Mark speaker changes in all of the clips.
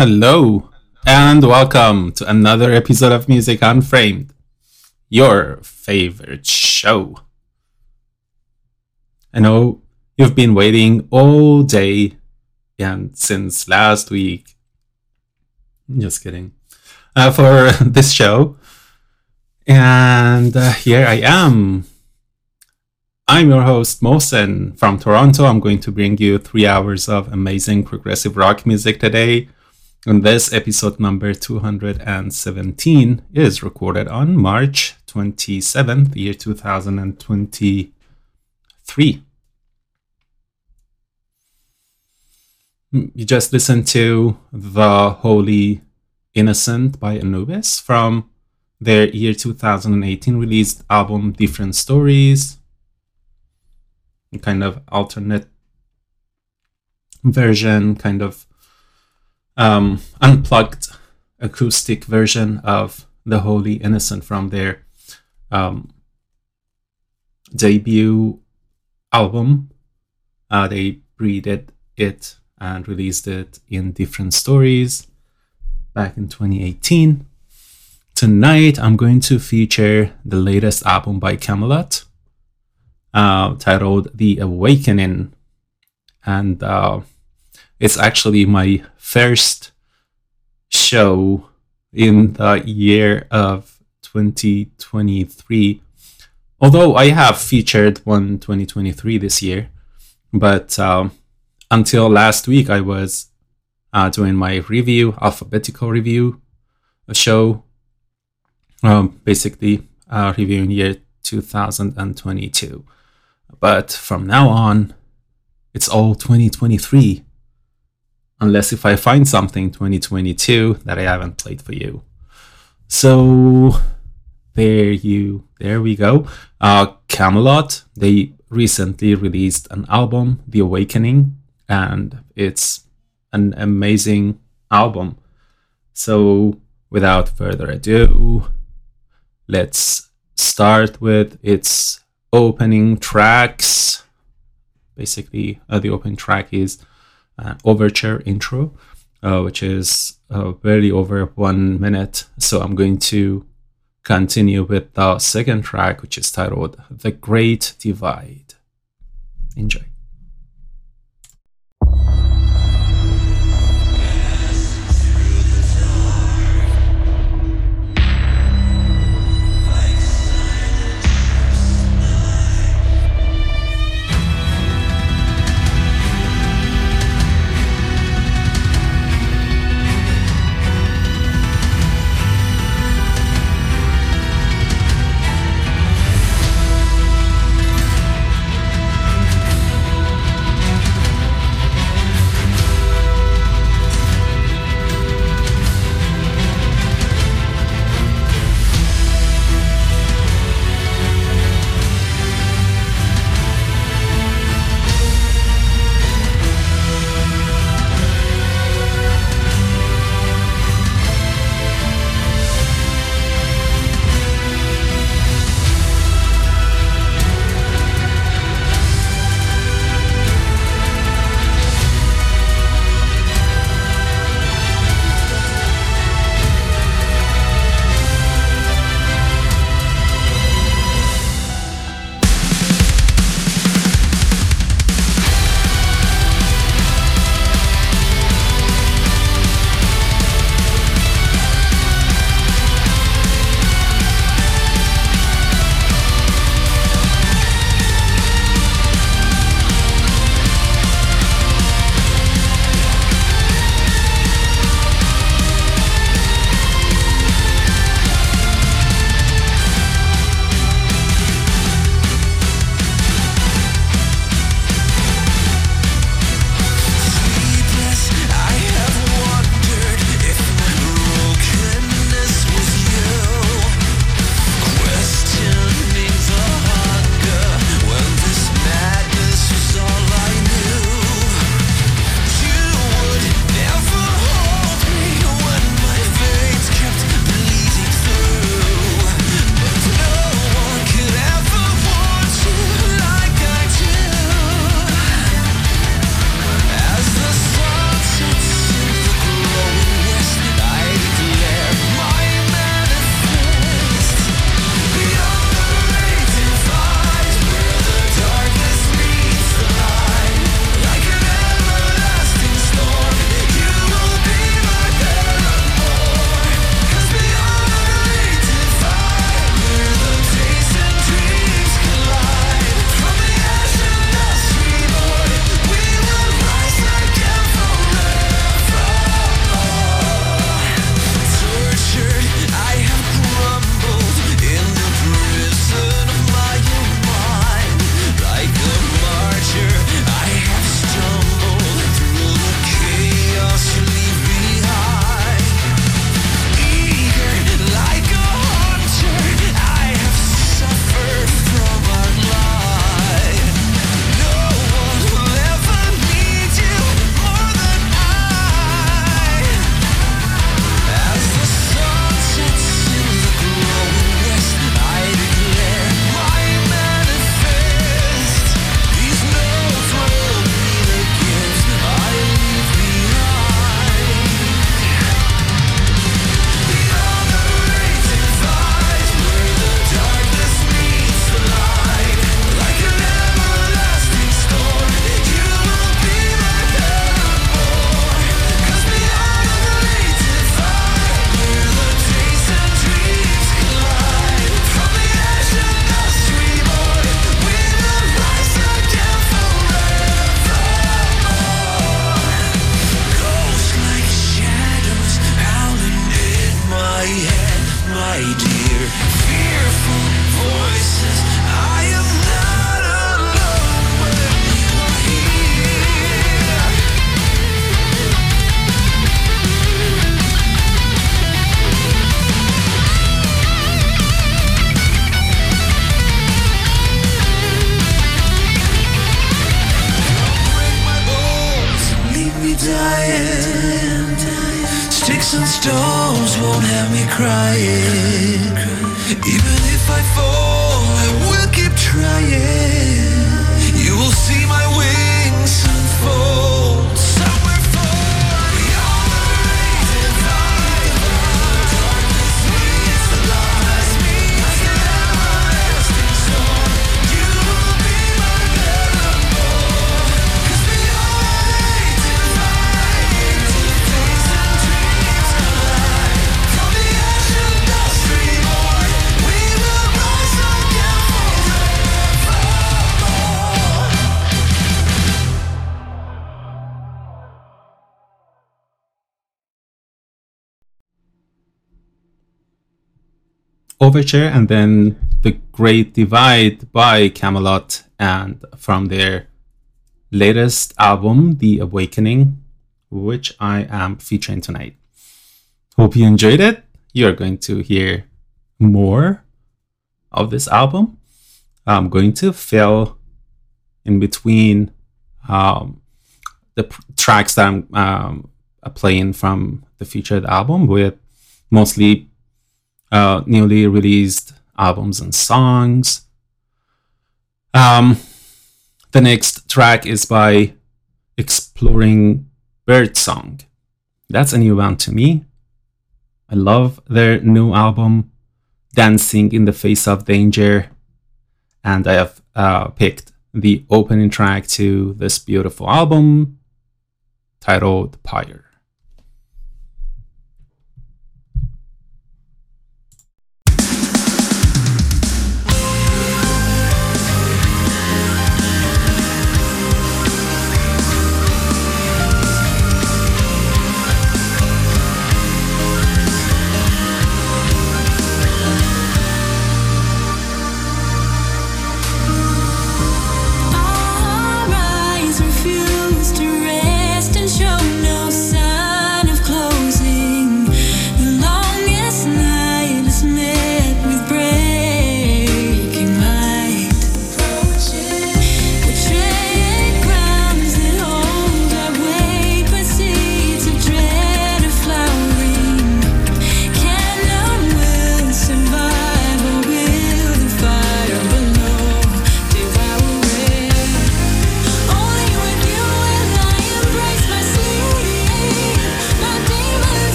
Speaker 1: Hello, and welcome to another episode of Music Unframed, your favorite show. I know you've been waiting all day and since last week. Just kidding. Uh, for this show. And uh, here I am. I'm your host, Mohsen from Toronto. I'm going to bring you three hours of amazing progressive rock music today. And this episode number 217 is recorded on March 27th, year 2023. Hmm, you just listened to The Holy Innocent by Anubis from their year 2018 released album Different Stories, kind of alternate version, kind of um, unplugged acoustic version of The Holy Innocent from their um, debut album. Uh, they breeded it and released it in different stories back in 2018. Tonight, I'm going to feature the latest album by Kamelot uh, titled The Awakening. And uh, it's actually my first show in the year of 2023. Although I have featured one 2023 this year, but um, until last week I was uh, doing my review, alphabetical review, a show, um, basically uh, reviewing year 2022. But from now on, it's all 2023 unless if I find something 2022 that I haven't played for you. So there you there we go. Uh Kamelot, they recently released an album, The Awakening, and it's an amazing album. So without further ado, let's start with its opening tracks. Basically, uh, the opening track is uh, overture intro, uh, which is uh, barely over one minute. So I'm going to continue with the second track, which is titled The Great Divide. Enjoy. Overture and then The Great Divide by Kamelot, and from their latest album, The Awakening, which I am featuring tonight. Hope you enjoyed it. You're going to hear more of this album. I'm going to fill in between um, the pr- tracks that I'm um, playing from the featured album with mostly uh, newly released albums and songs. Um, the next track is by Exploring Birdsong. That's a new band to me. I love their new album, Dancing in the Face of Danger, and I have uh, picked the opening track to this beautiful album titled Pyre.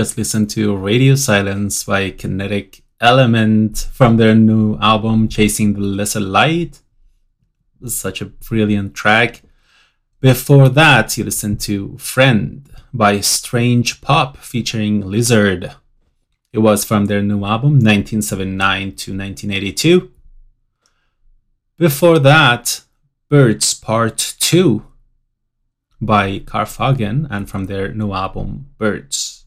Speaker 2: Just
Speaker 1: listen to Radio Silence by Kinetic Element from their new album Chasing the Lesser Light. Such a brilliant track. Before that, you listened to Friend by Strange Pop featuring Lizard. It was from their new album 1979 to 1982. Before that, Birds Part 2 by Karfagen and from their new album Birds.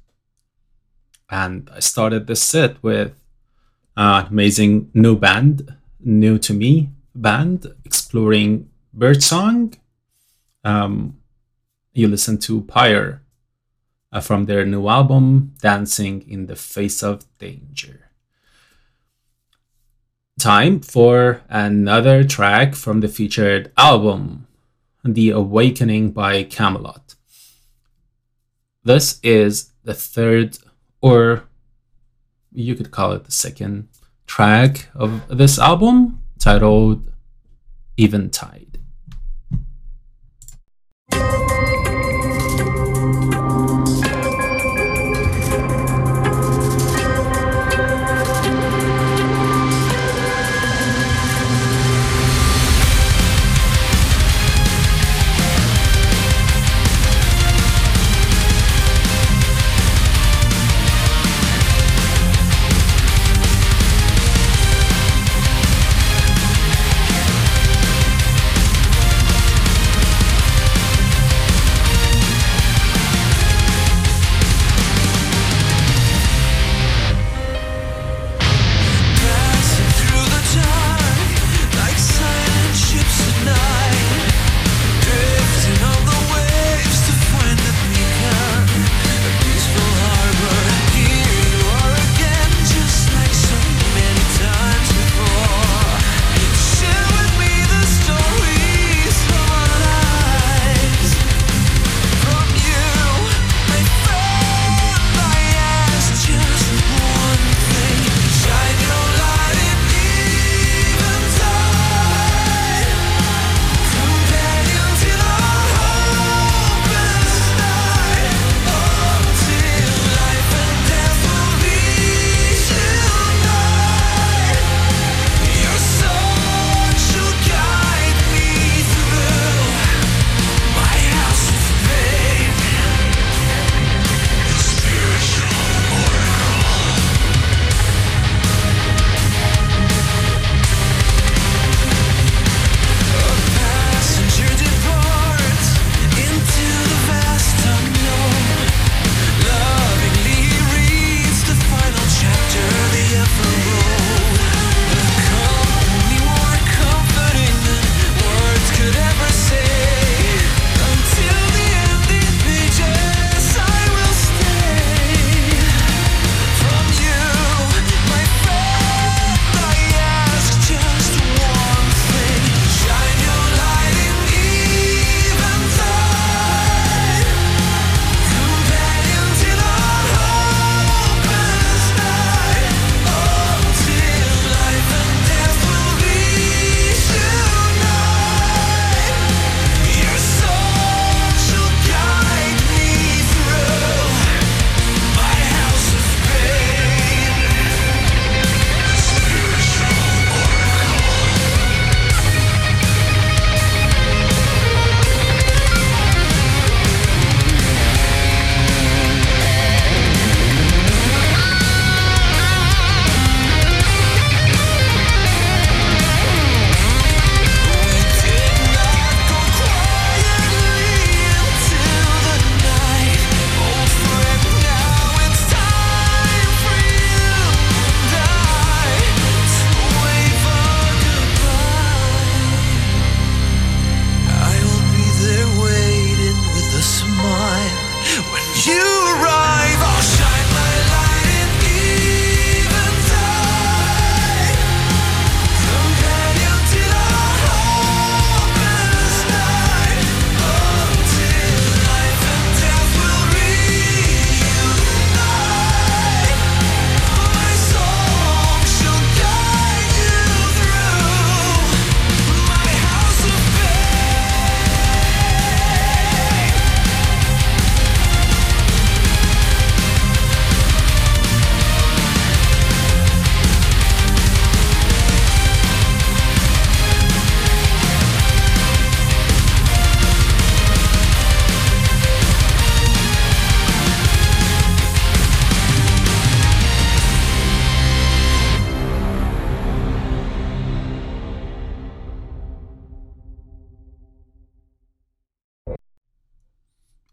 Speaker 1: And I started this set with an amazing new band, new to me band, exploring birdsong. Um, you listen to Pyre uh, from their new album Dancing in the Face of Danger. Time for another track from the featured album the Awakening by Kamelot. This is the third, or you could call it the second track of this album, titled Eventide.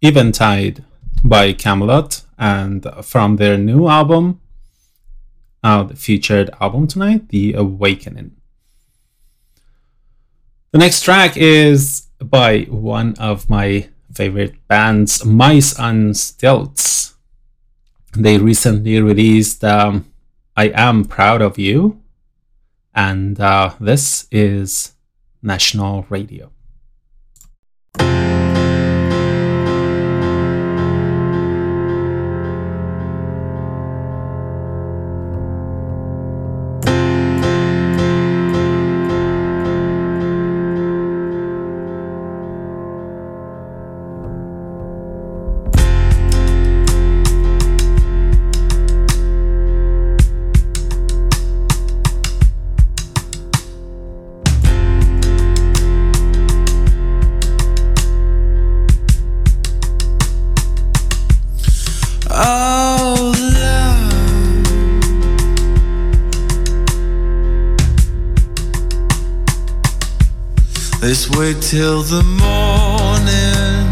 Speaker 2: Eventide
Speaker 1: by Kamelot, and from their new album, uh, the featured album tonight, The Awakening. The next track is by one of my favorite bands, Mice on Stilts. They recently released um, I Am Proud of You, and uh, this is National Radio.
Speaker 2: Wait till the morning.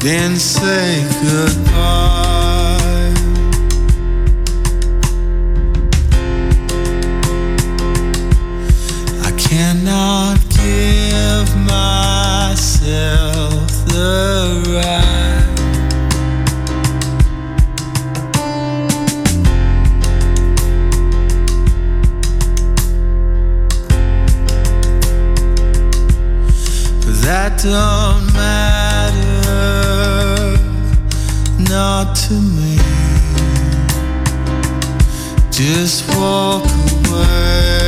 Speaker 2: Then say goodbye. I cannot give myself the right. That don't matter, not to me. Just walk away.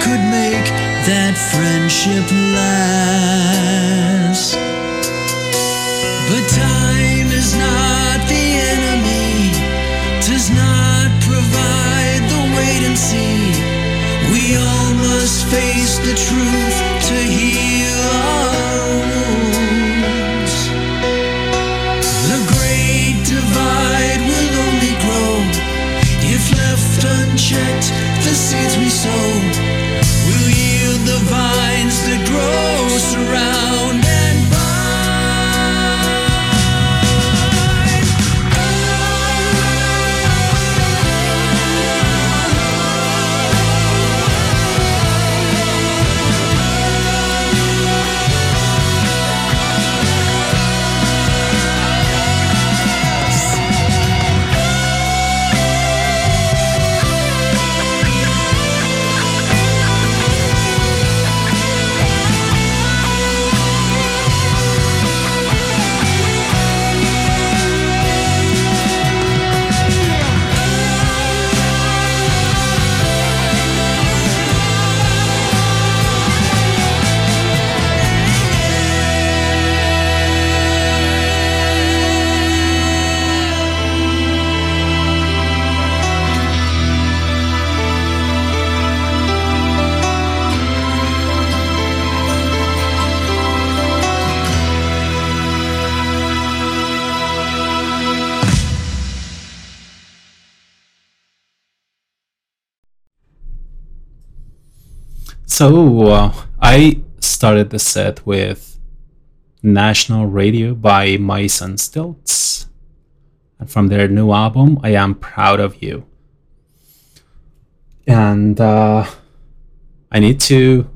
Speaker 3: Could
Speaker 4: make that friendship last. But time is not the enemy, does not provide the wait and see. We all must face the truth
Speaker 1: So uh, I started the set with National Radio by Mice on Stilts. And from their new album, I Am Proud of You. And uh, I need to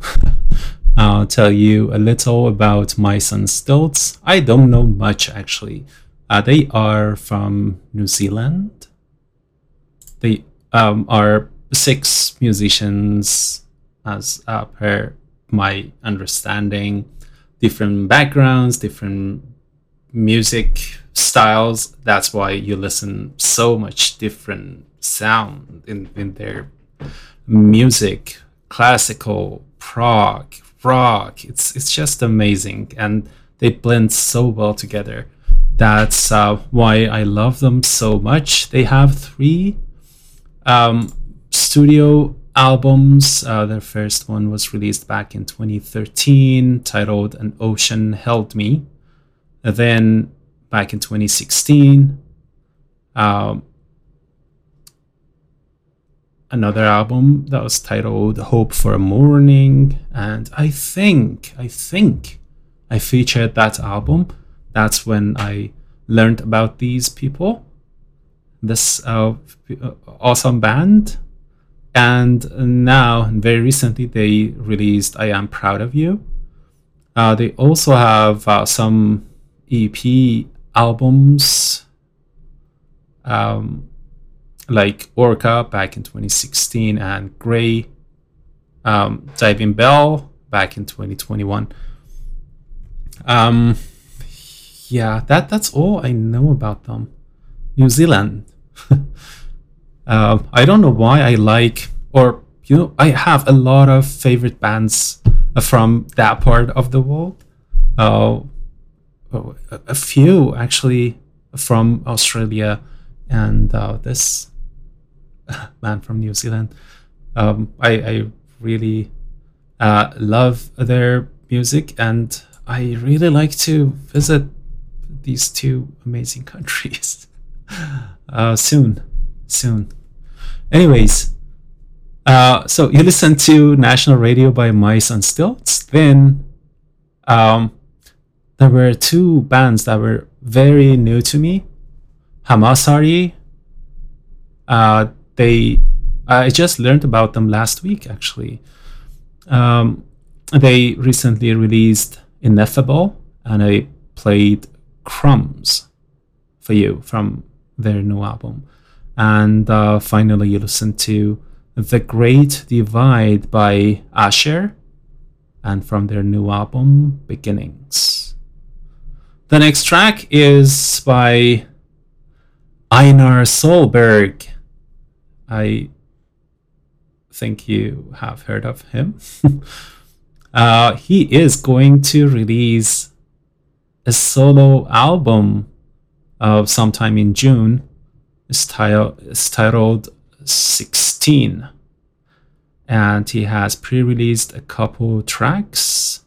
Speaker 1: uh, tell you a little about Mice on Stilts. I don't know much actually. Uh, they are from New Zealand. They um, are six musicians as uh, per my understanding different backgrounds different music styles. That's why you listen so much different sound in, in their music classical prog rock. It's it's just amazing and they blend so well together. That's uh, why i love them so much. They have three um, studio albums. Uh, their first one was released back in 2013, titled An Ocean Held Me. And then back in 2016, um, another album that was titled Hope for a Morning. And I think, I think I featured that album. That's when I learned about these people, this uh, awesome band and now very recently they released i am proud of you. Uh, they also have uh, some ep albums um, like orca back in 2016 and gray um, diving bell back in 2021 um, yeah that that's all i know about them. New zealand uh, I don't know why I like, or you know, I have a lot of favorite bands from that part of the world. Uh, a few actually from Australia, and uh, this band from New Zealand. Um, I, I really uh, love their music, and I really like to visit these two amazing countries uh, soon soon. Anyways, uh, so you listen to National Radio by Mice on Stilts. Then um, there were two bands that were very new to me. Hamasaari. Uh, they, I just learned about them last week actually. Um, they recently released Ineffable, and I played Crumbs for you from their new album. And uh, finally, you listen to The Great Divide by Asher and from their new album, Beginnings. The next track is by Einar Solberg. I think you have heard of him. uh, he is going to release a solo album of sometime in June. Tile- it's titled 16. And he has pre released a couple tracks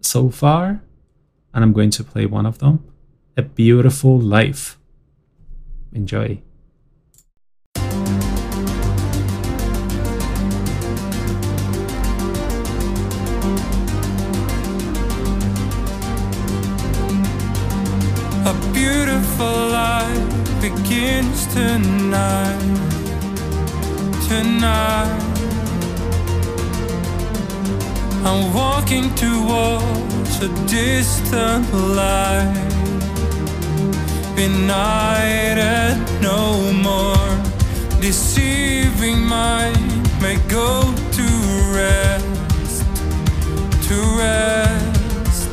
Speaker 1: so far. And I'm going to play one of them A Beautiful Life. Enjoy.
Speaker 3: A beautiful life begins tonight. Tonight. I'm walking towards a distant light. Benighted no more. Deceiving mind may go to rest. To rest.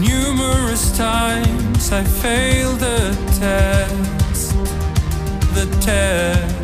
Speaker 3: Numerous times I failed the test, the test.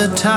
Speaker 3: The dying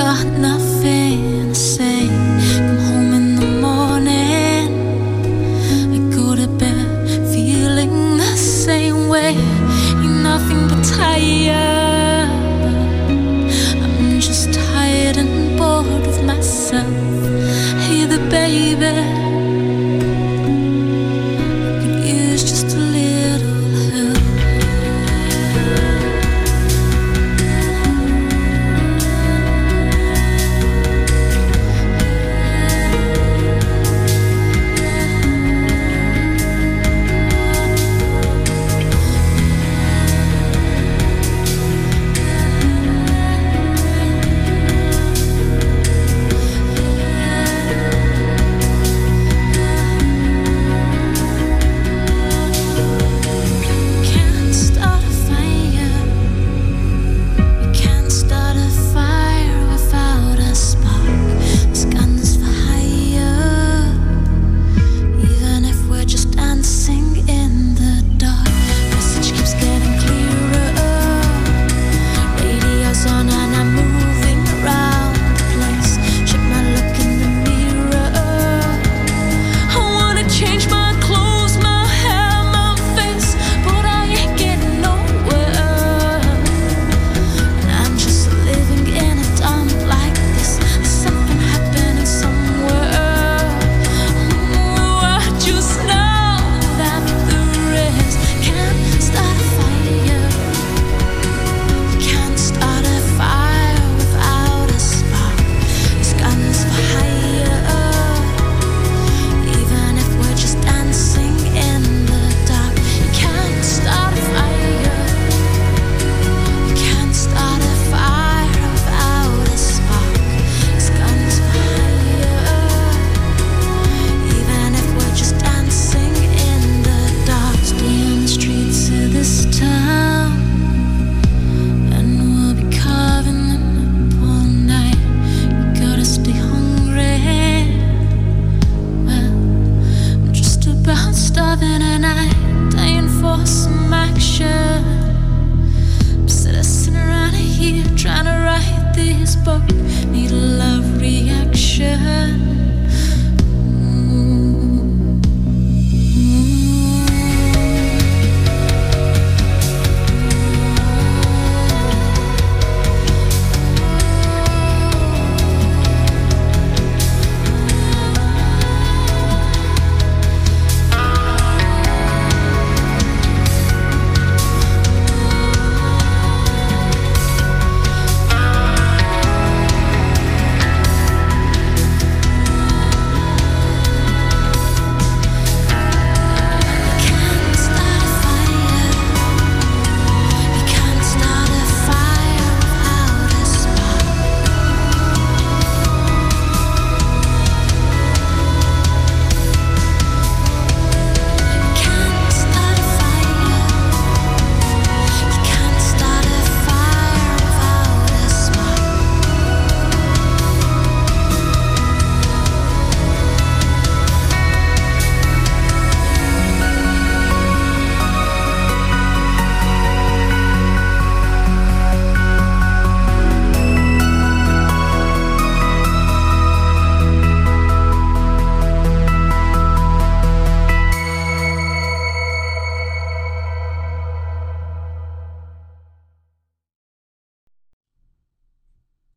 Speaker 3: got nothing.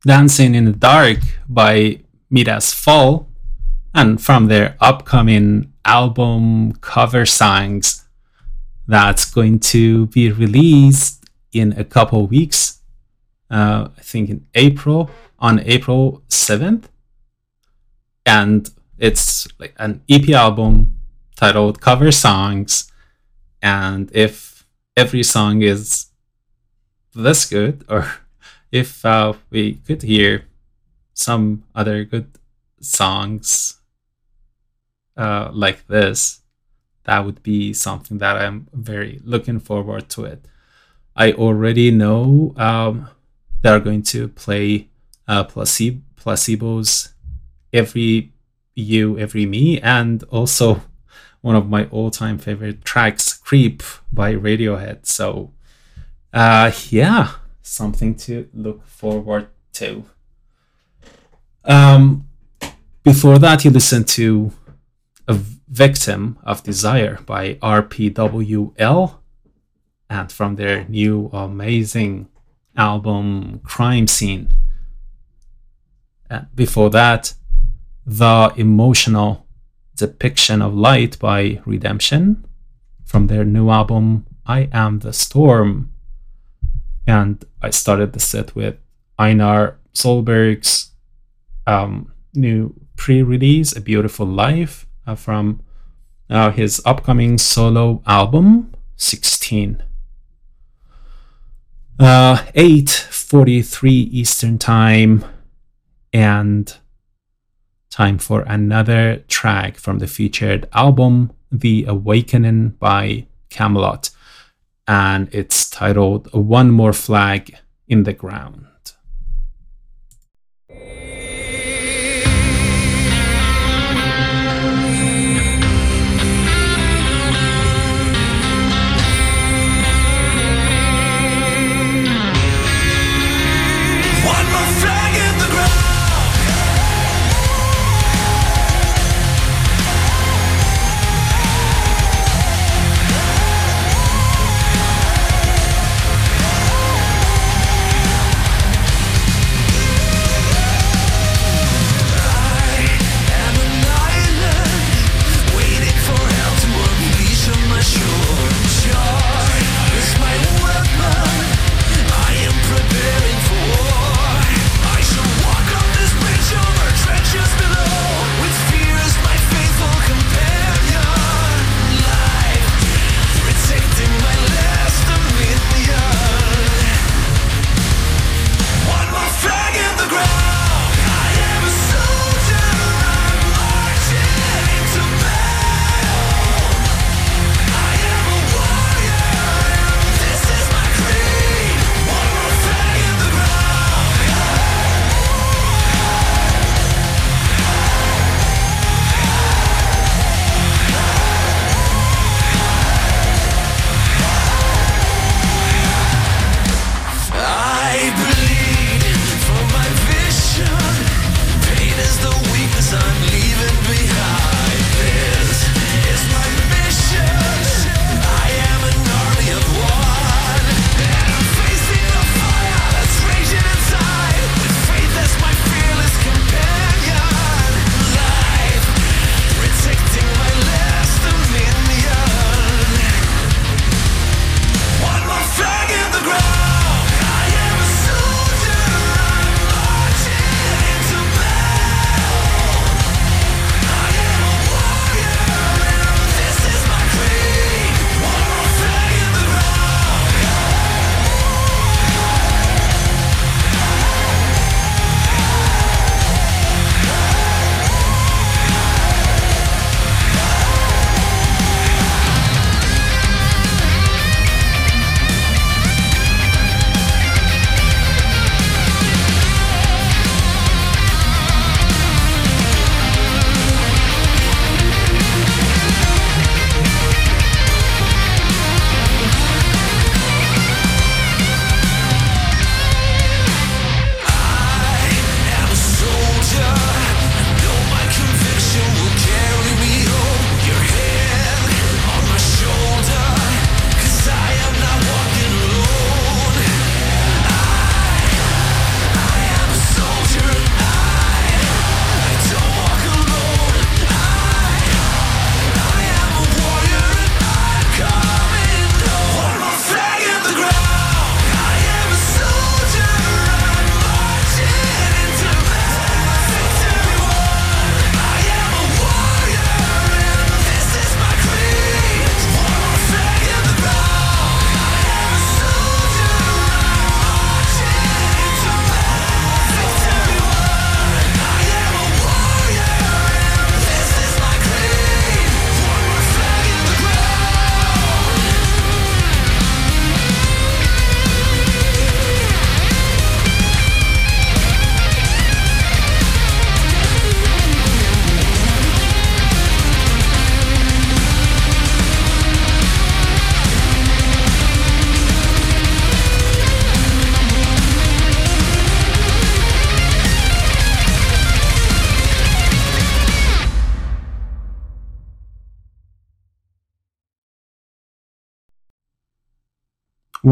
Speaker 1: Dancing in the Dark by Midas Fall, and from their upcoming album Cover Songs that's going to be released in a couple weeks. Uh, I think in April, on April 7th. And it's like an EP album titled Cover Songs. And if every song is this good, or if uh, we could hear some other good songs uh, like this, that would be something that I'm very looking forward to it. I already know um, they're going to play uh, placebo, placebos every you, every me, and also one of my all-time favorite tracks, "Creep" by Radiohead. So, uh, yeah, something to look forward to. Um, before that, you listened to a victim of desire by RPWL, and from their new amazing album Crime Scene. And before that, the emotional depiction of light by Redemption from their new album I Am the Storm. And I started the set with Einar Solberg's um, new pre-release, A Beautiful Life, uh, from uh, his upcoming solo album, 16. Uh, 8.43 Eastern Time, and time for another track from the featured album, The Awakening by Kamelot. And it's titled One More Flag in the Ground.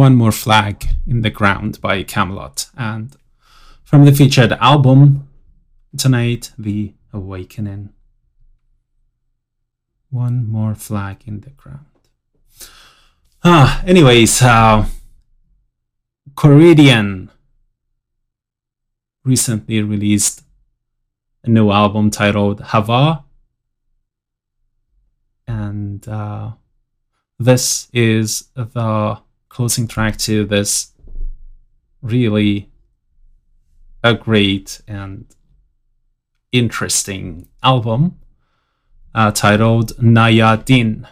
Speaker 2: One More Flag in the Ground
Speaker 1: by Kamelot. And from the featured album tonight, The Awakening. One More Flag in the Ground. Ah, anyways, uh, Coridian recently released a new album titled Hava. And uh, this is the closing track to this really a great and interesting album uh, titled Naya Din.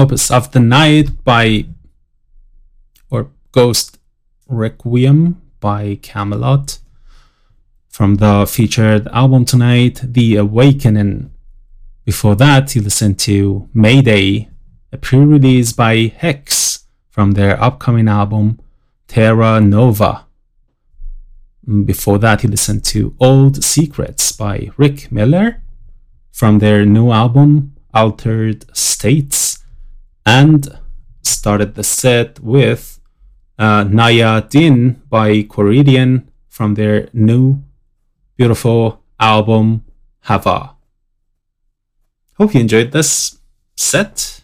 Speaker 5: Of the Night by, or Ghost Requiem by Kamelot. From the featured album tonight, The Awakening. Before that, you listened to Mayday, a pre release by Hekz from their upcoming album Terra Nova. Before that, you listened to Old Secrets by Rick Miller from their new album Altered States and started the set with uh, Naya Din by Quoridian from their new beautiful album Hava. Hope you enjoyed this set.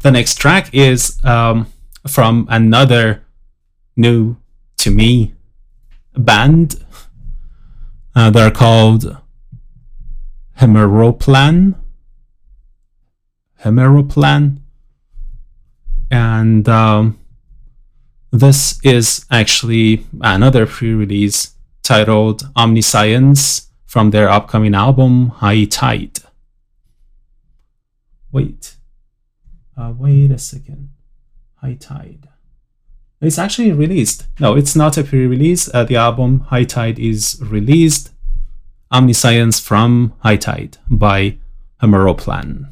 Speaker 5: The next track is um, from another new to me band. Uh, they're called Hemeroplan. Hemeroplan. And um, this is actually another pre release titled Omniscience from their upcoming album High Tide. Wait. Uh, wait a second. High Tide. It's actually released. No, it's not a pre release. Uh, the album High Tide is released. Omniscience from High Tide by Hemeroplan.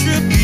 Speaker 4: trip.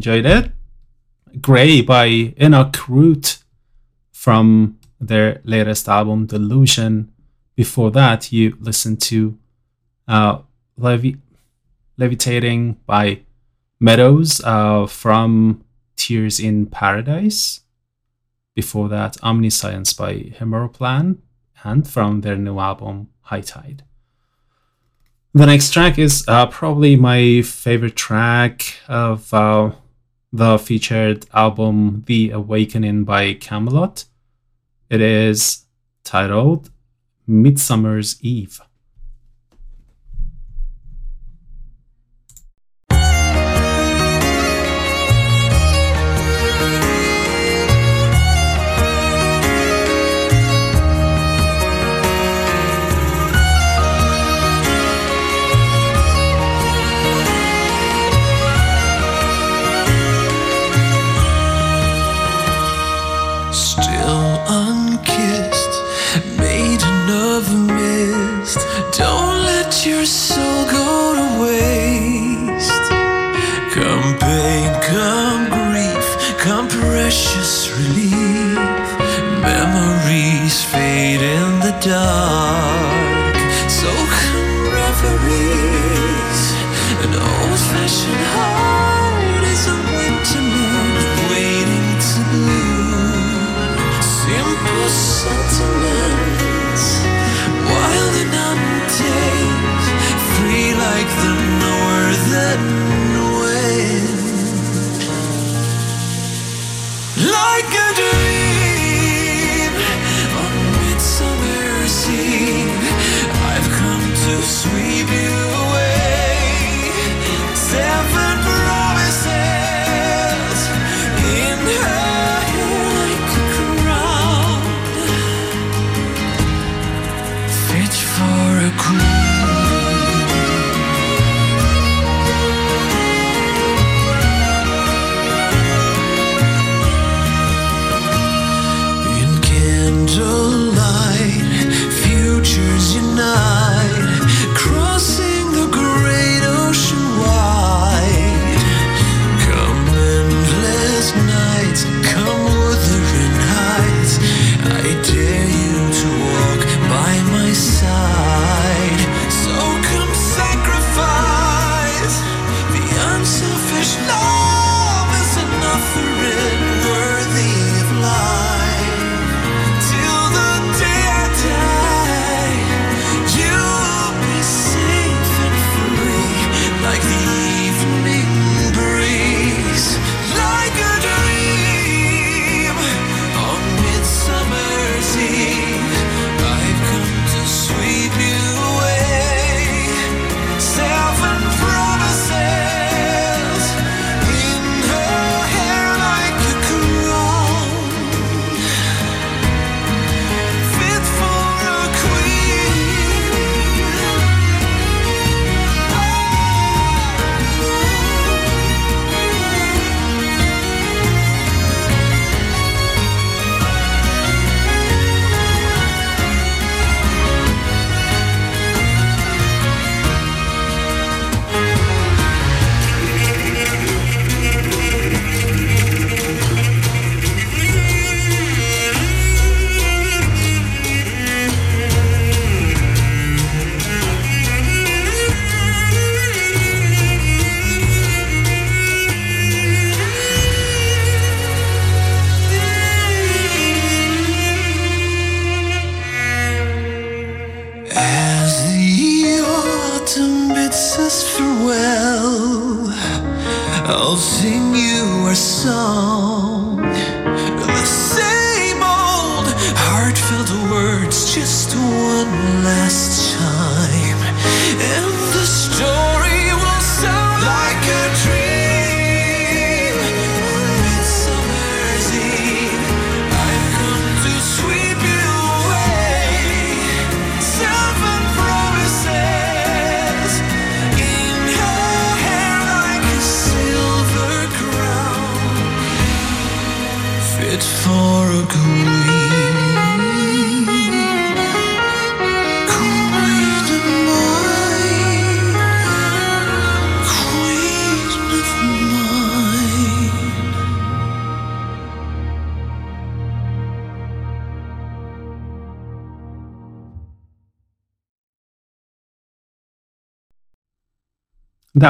Speaker 4: enjoyed it. Gray by Enoch Root from their latest album, Delusion. Before that, you listened to uh, Levi- Levitating by Meadows uh, from Tears in Paradise. Before that, Omniscience by Hemeroplan and from their new album, High Tide. The next track is uh, probably my favorite track of uh, the featured album The Awakening by Kamelot. It is titled Midsummer's Eve.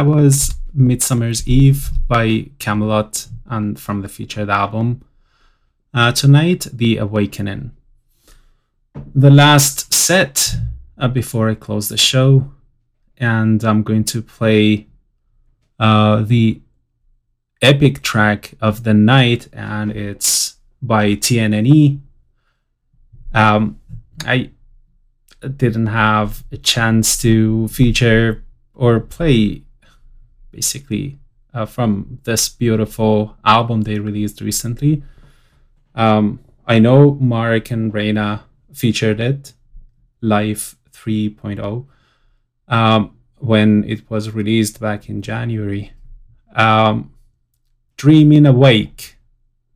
Speaker 3: That was Midsummer's Eve by Kamelot and from the featured album. Uh, tonight, The Awakening. The last set uh, before I close the show, and I'm going to play uh, the epic track of the night, and it's by TNNE. Um, I didn't have a chance to feature or play basically uh, from this beautiful album they released recently. Um, I know Mark and Reina featured it, Life 3.0, um, when it was released back in January. Um, Dreaming Awake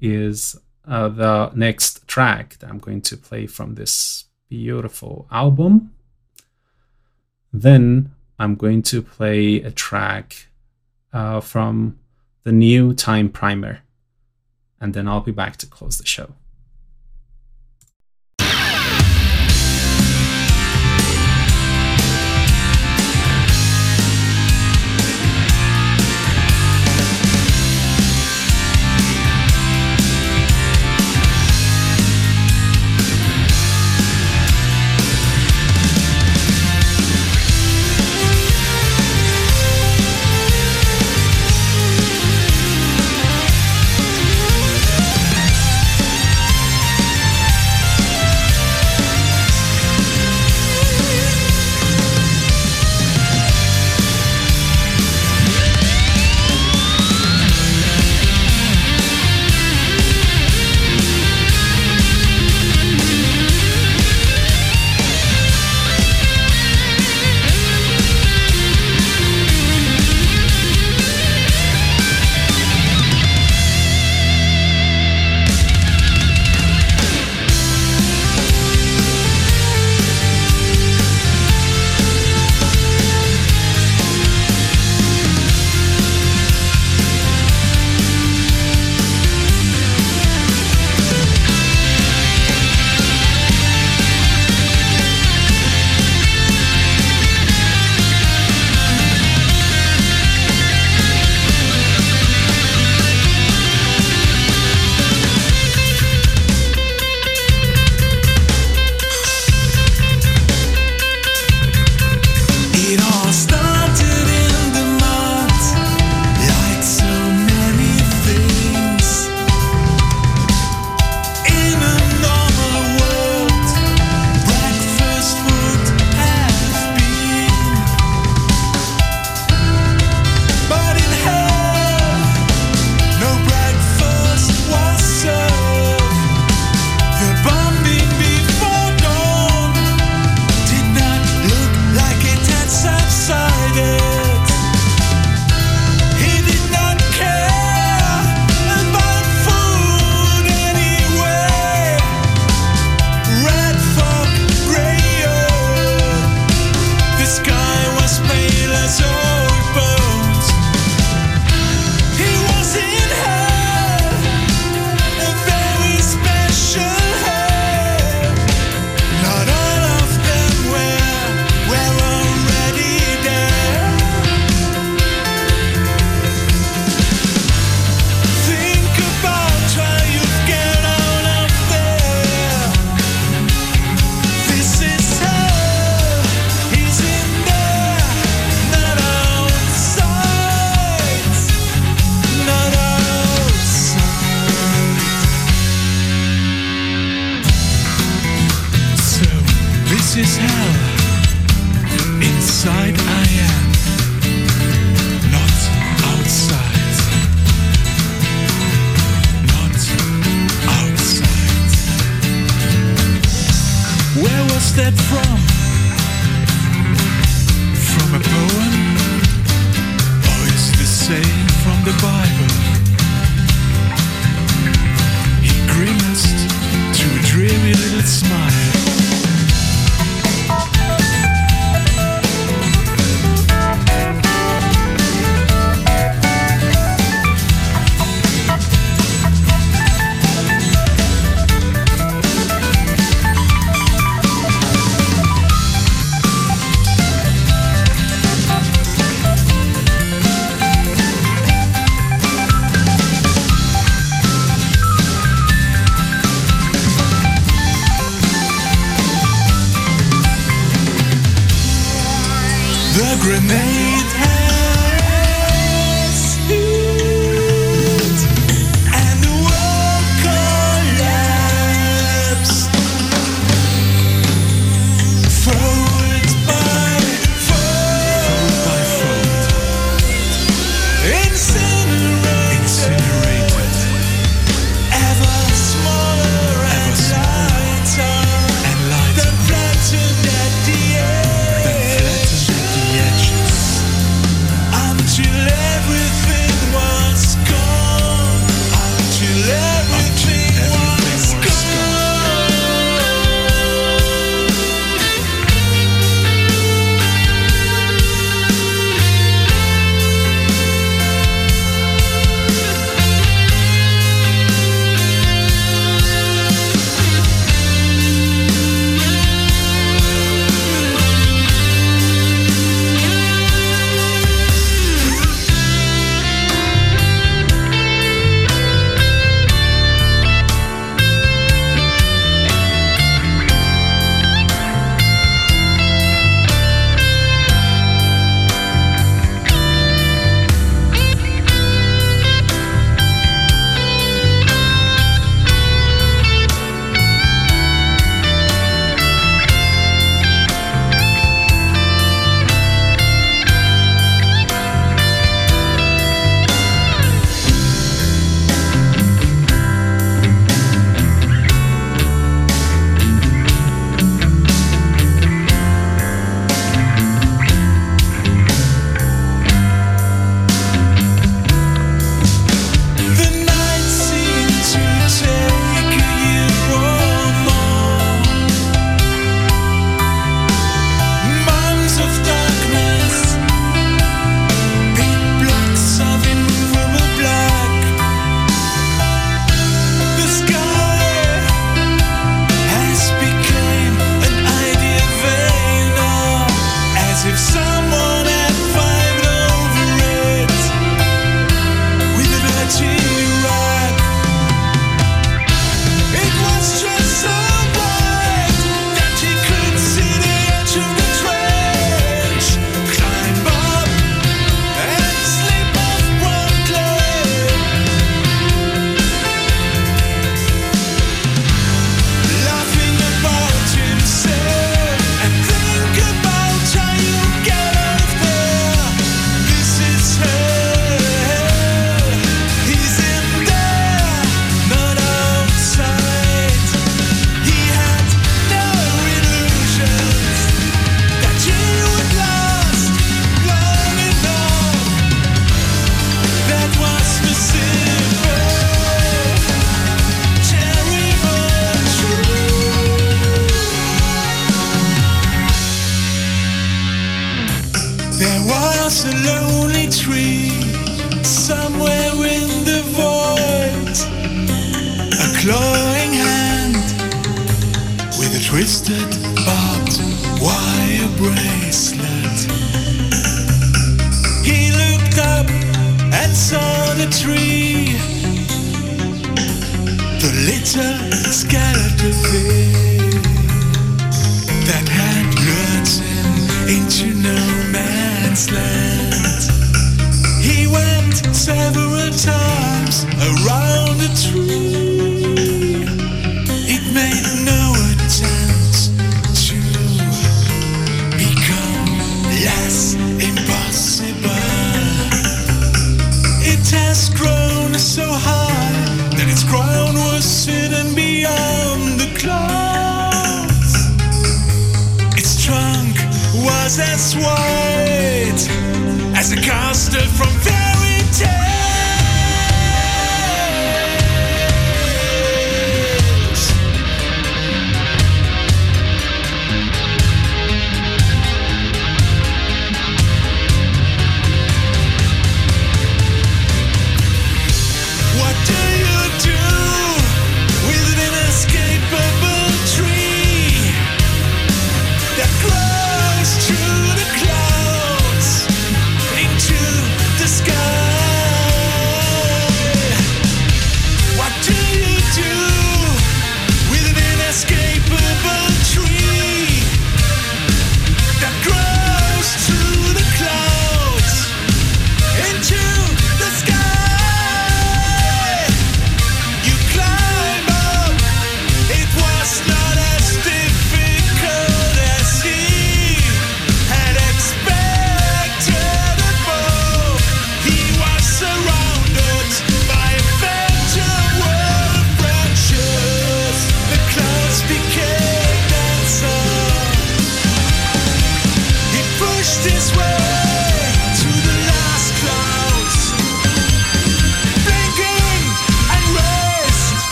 Speaker 3: is uh, the next track that I'm going to play from this beautiful album. Then I'm going to play a track uh, from the new Time Primer. And then I'll be back to close the show.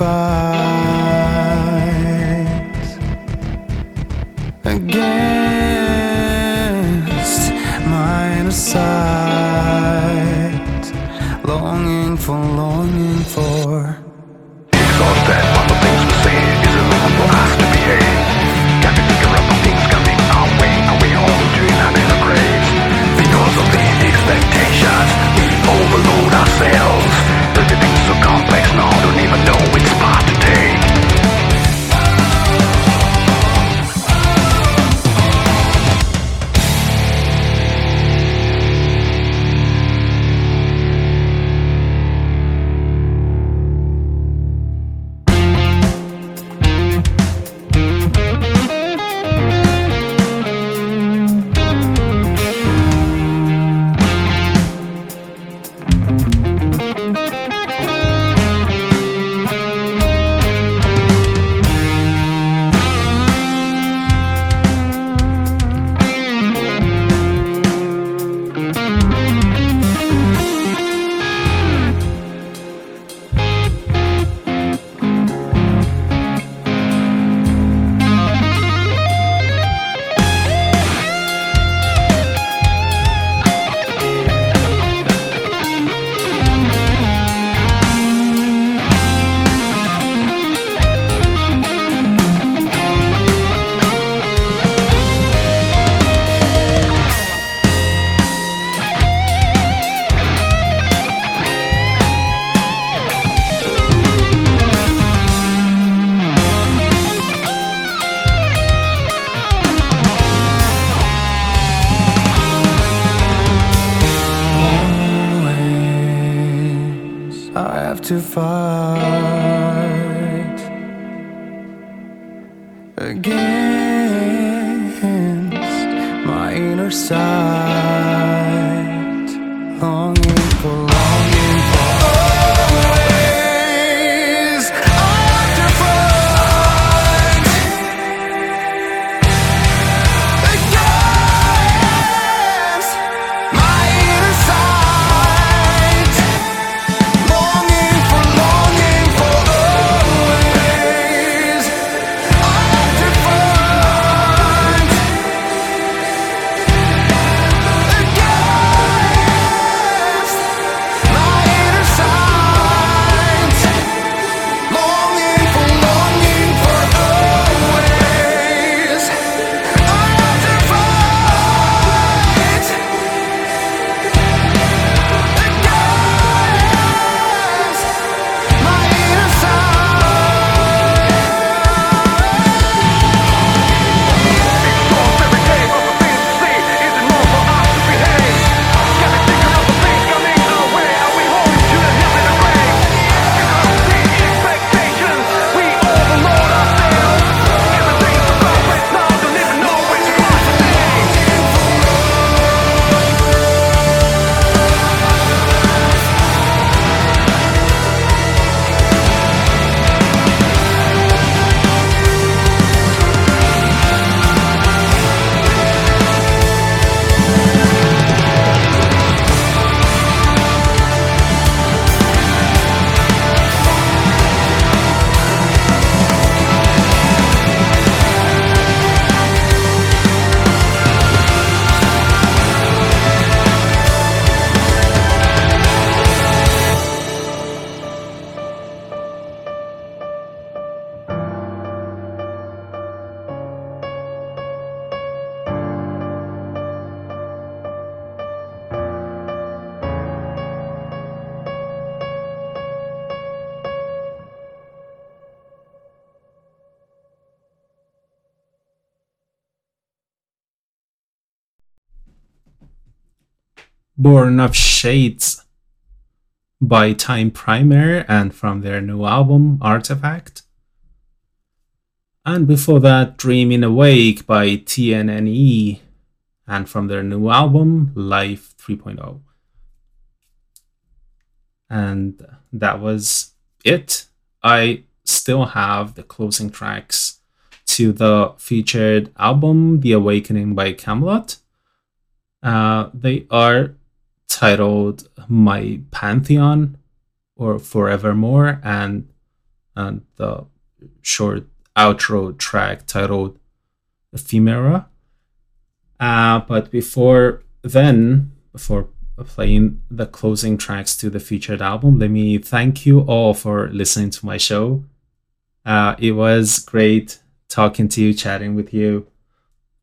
Speaker 6: Have Of
Speaker 1: Shades by Time Primer and from their new album Artifact. And before that, Dreaming Awake by TNNE and from their new album Life 3.0. And that was it. I still have the closing tracks to the featured album The Awakening by Kamelot. Uh, they are titled My Pantheon or Forevermore, and, and the short outro track titled Ephemera. Uh, but before then, before playing the closing tracks to the featured album, let me thank you all for listening to my show. Uh, it was great talking to you, chatting with you.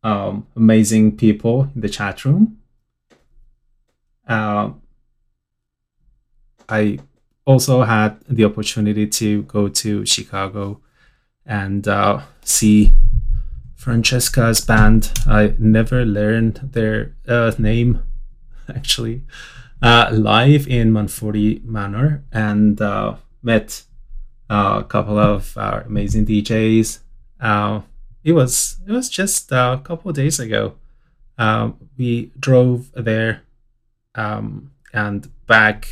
Speaker 1: Um, amazing people in the chat room. Uh, I also had the opportunity to go to Chicago and uh, see Francesca's band. I never learned their uh, name actually uh, live in Manforti Manor and uh, met uh, a couple of our amazing DJs. Uh, it was it was just a couple of days ago. we drove there um, and back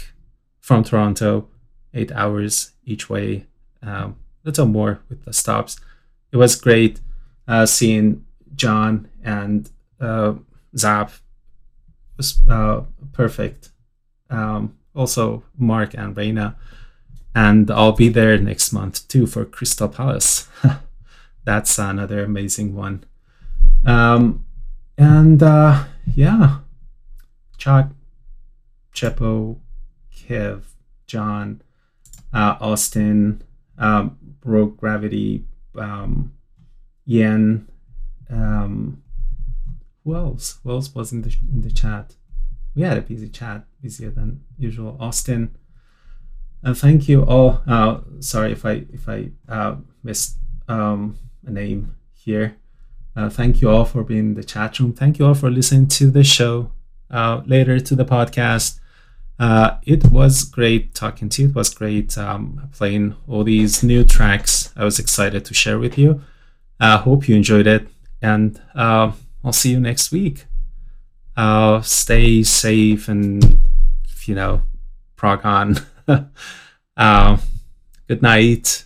Speaker 1: from Toronto, eight hours each way. Um, little more with the stops. It was great uh, seeing John and uh, Zap was uh, perfect. Um, also Mark and Reina, and I'll be there next month too for Crystal Palace. That's another amazing one. Um, and uh, yeah, Chuck, Chepo, Kev, John, uh, Austin, um, Rogue Gravity, um, Yen. Um, who else? Who else was in the in the chat? We had a busy chat, busier than usual. Austin. Uh, thank you all. Uh, sorry if I if I uh, missed um, a name here. Uh, thank you all for being in the chat room. Thank you all for listening to the show. Uh, later to the podcast. Uh, it was great talking to you. It was great um, playing all these new tracks. I was excited to share with you. I uh, hope you enjoyed it, and uh, I'll see you next week. Uh, stay safe and, you know, prog on. uh, good night.